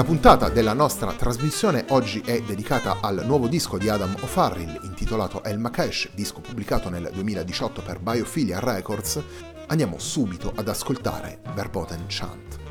La puntata della nostra trasmissione oggi è dedicata al nuovo disco di Adam O'Farrill intitolato El Makesh, disco pubblicato nel 2018 per Biophilia Records. Andiamo subito ad ascoltare Verboten Chant.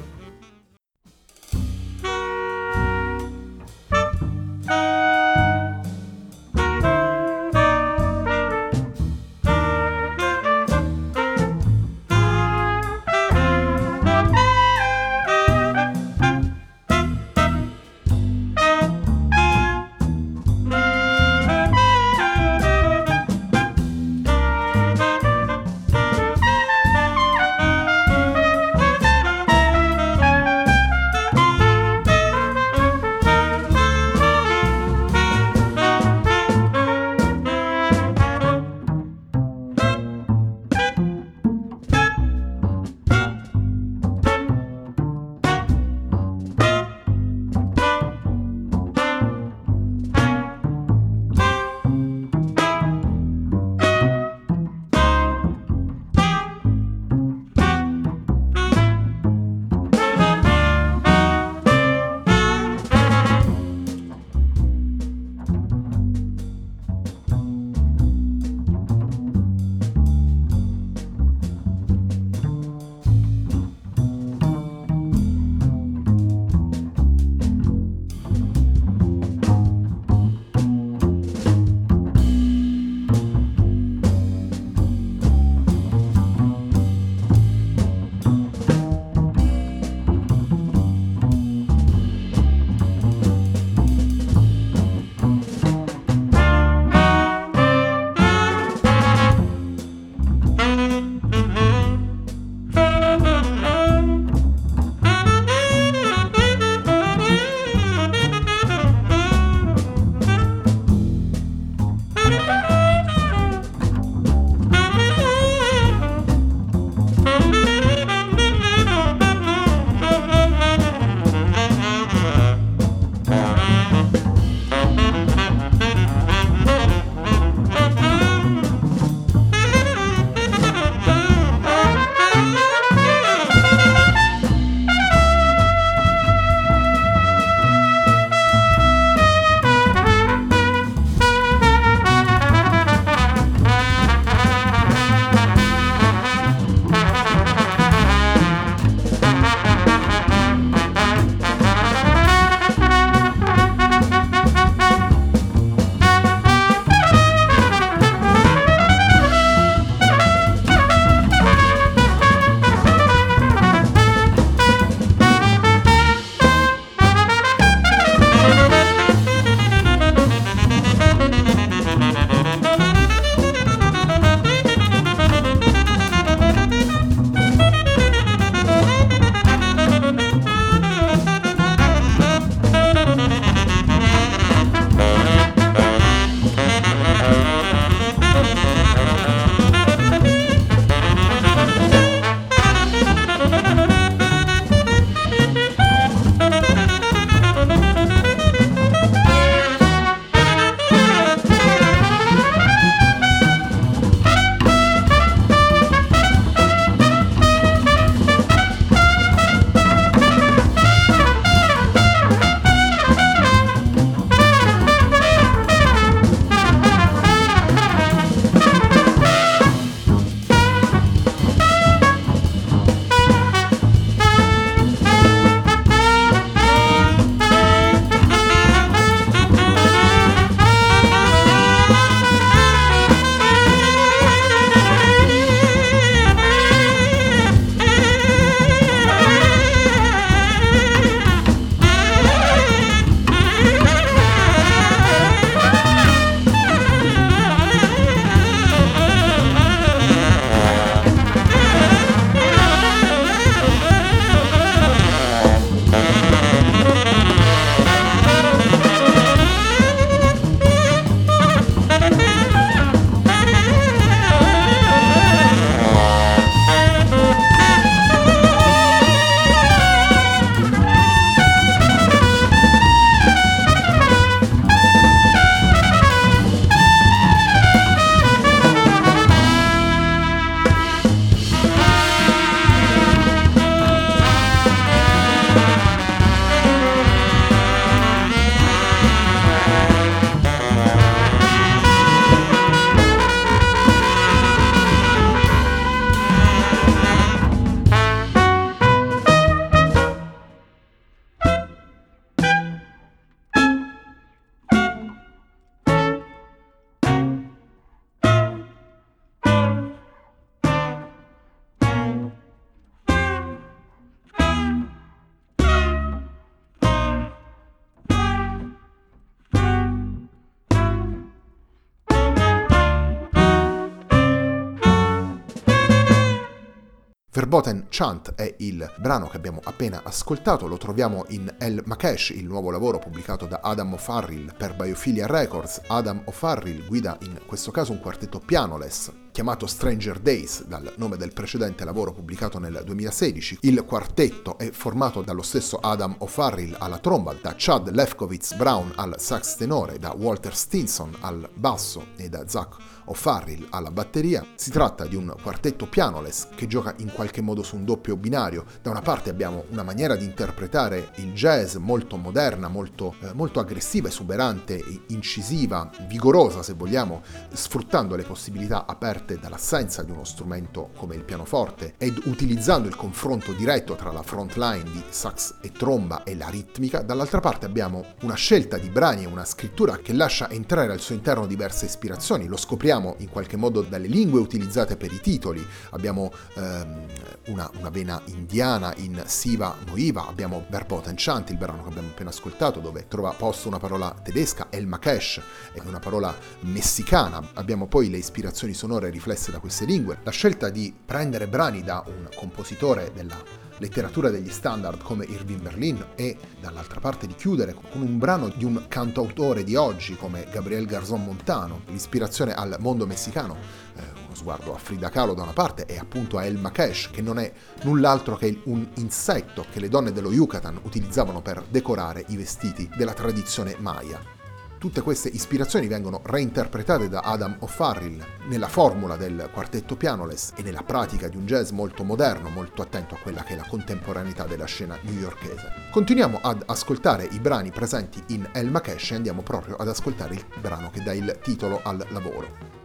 Verboten Chant è il brano che abbiamo appena ascoltato, lo troviamo in El Makesh, il nuovo lavoro pubblicato da Adam O'Farrill per Biophilia Records. Adam O'Farrill guida in questo caso un quartetto pianoless chiamato Stranger Days dal nome del precedente lavoro pubblicato nel 2016. Il quartetto è formato dallo stesso Adam O'Farrill alla tromba, da Chad Lefkowitz Brown al sax tenore, da Walter Stinson al basso e da Zach O'Farrill alla batteria. Si tratta di un quartetto pianoless che gioca in qualche modo su un doppio binario. Da una parte abbiamo una maniera di interpretare il jazz molto moderna, molto, eh, molto aggressiva, esuberante, incisiva, vigorosa se vogliamo, sfruttando le possibilità aperte parte dall'assenza di uno strumento come il pianoforte ed utilizzando il confronto diretto tra la front line di sax e tromba e la ritmica, dall'altra parte abbiamo una scelta di brani e una scrittura che lascia entrare al suo interno diverse ispirazioni, lo scopriamo in qualche modo dalle lingue utilizzate per i titoli, abbiamo ehm, una, una, vena indiana in Siva Moiva, abbiamo Verboten Chant, il brano che abbiamo appena ascoltato, dove trova posto una parola tedesca, El Makesh, è una parola messicana, abbiamo poi le ispirazioni sonore riflesse da queste lingue, la scelta di prendere brani da un compositore della letteratura degli standard come Irving Berlin e dall'altra parte di chiudere con un brano di un cantautore di oggi come Gabriel Garzón Montano, l'ispirazione al mondo messicano, eh, uno sguardo a Frida Kahlo da una parte e appunto a El Makesh che non è null'altro che un insetto che le donne dello Yucatan utilizzavano per decorare i vestiti della tradizione maya. Tutte queste ispirazioni vengono reinterpretate da Adam O'Farrill nella formula del quartetto pianoless e nella pratica di un jazz molto moderno, molto attento a quella che è la contemporaneità della scena newyorkese. Continuiamo ad ascoltare i brani presenti in El Makesh e andiamo proprio ad ascoltare il brano che dà il titolo al lavoro.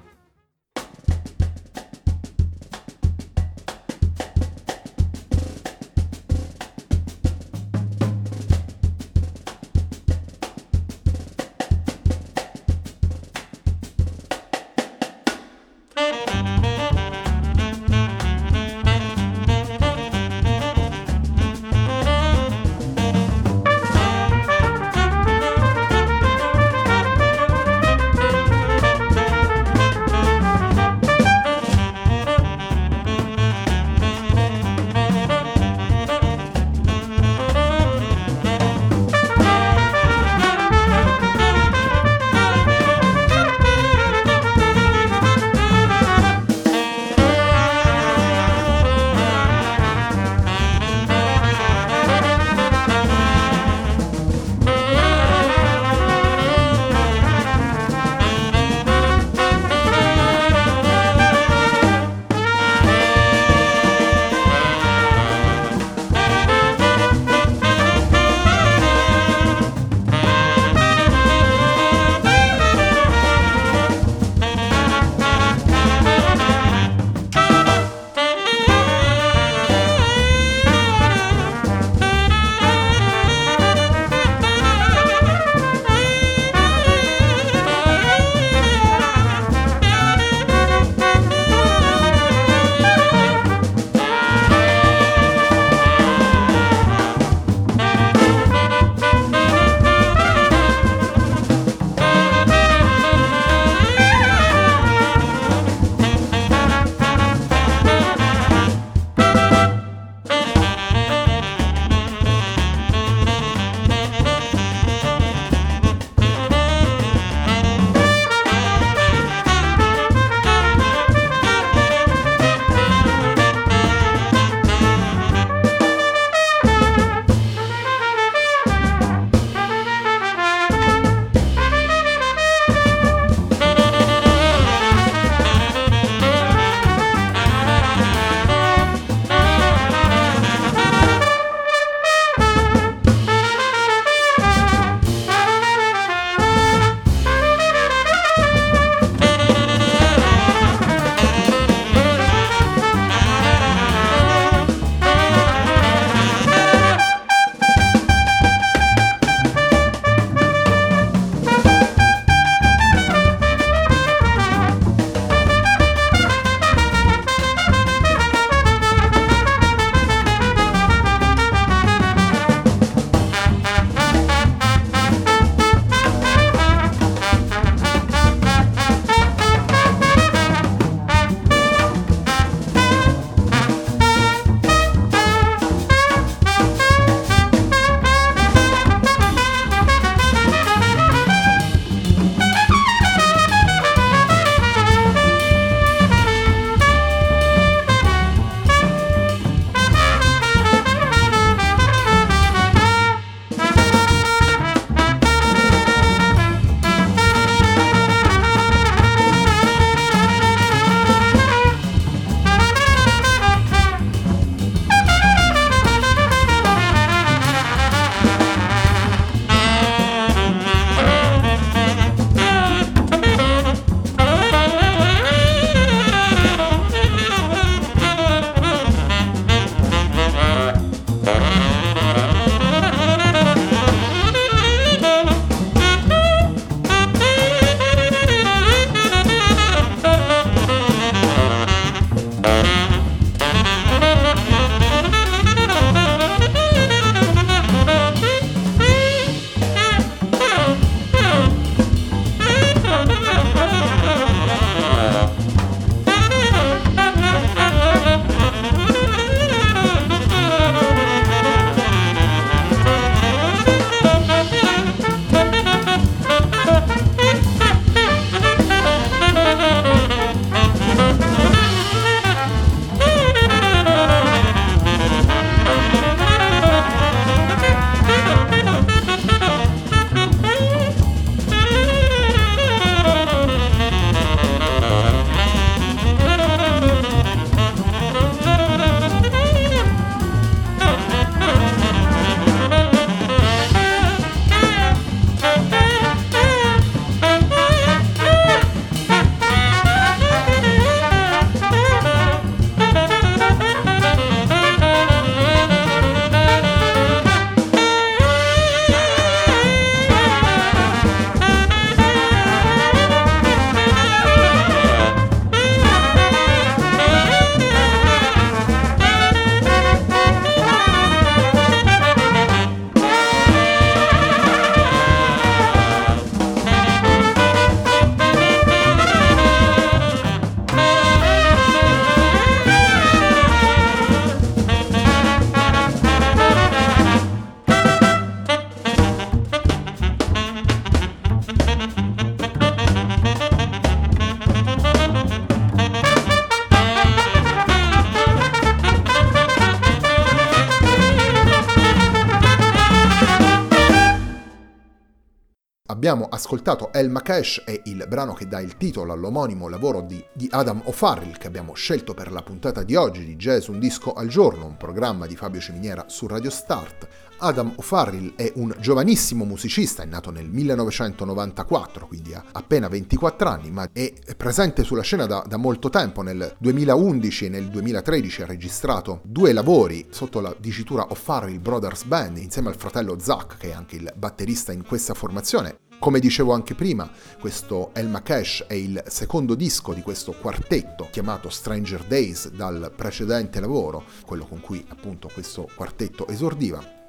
Abbiamo ascoltato El Makesh e il brano che dà il titolo all'omonimo lavoro di, di Adam O'Farrill che abbiamo scelto per la puntata di oggi di Jazz Un Disco al Giorno, un programma di Fabio Ciminiera su Radio Start. Adam O'Farrill è un giovanissimo musicista, è nato nel 1994, quindi ha appena 24 anni, ma è presente sulla scena da, da molto tempo. Nel 2011 e nel 2013 ha registrato due lavori sotto la dicitura O'Farrill Brothers Band insieme al fratello Zach, che è anche il batterista in questa formazione. Come dicevo anche prima, questo El Makesh è il secondo disco di questo quartetto chiamato Stranger Days dal precedente lavoro, quello con cui appunto questo quartetto esordiva.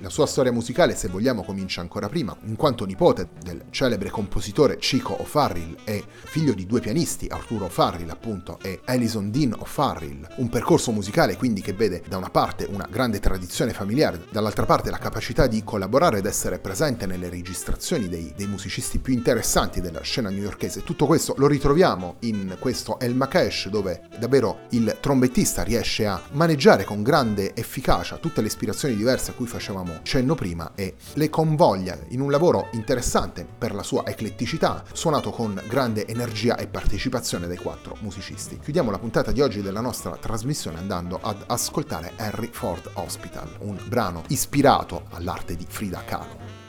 La sua storia musicale, se vogliamo, comincia ancora prima, in quanto nipote del celebre compositore Chico O'Farrill e figlio di due pianisti, Arturo O'Farrill appunto e Alison Dean O'Farrill. Un percorso musicale quindi che vede da una parte una grande tradizione familiare, dall'altra parte la capacità di collaborare ed essere presente nelle registrazioni dei, dei musicisti più interessanti della scena newyorkese. Tutto questo lo ritroviamo in questo El Makesh dove davvero il trombettista riesce a maneggiare con grande efficacia tutte le ispirazioni diverse a cui facevamo cenno prima e le convoglia in un lavoro interessante per la sua ecletticità, suonato con grande energia e partecipazione dai quattro musicisti. Chiudiamo la puntata di oggi della nostra trasmissione andando ad ascoltare Harry Ford Hospital, un brano ispirato all'arte di Frida Kahlo.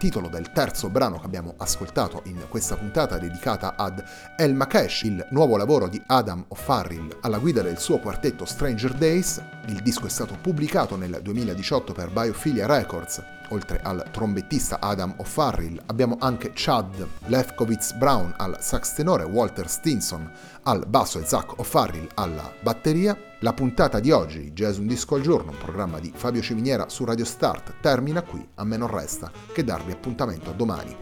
Titolo del terzo brano che abbiamo ascoltato in questa puntata dedicata ad El Makesh, il nuovo lavoro di Adam O'Farrill alla guida del suo quartetto Stranger Days. Il disco è stato pubblicato nel 2018 per Biophilia Records oltre al trombettista Adam O'Farrill, abbiamo anche Chad Lefkowitz Brown al sax tenore, Walter Stinson al basso e Zach O'Farrill alla batteria. La puntata di oggi, Jazz Un Disco al Giorno, un programma di Fabio Ciminiera su Radio Start, termina qui. A me non resta che darvi appuntamento domani.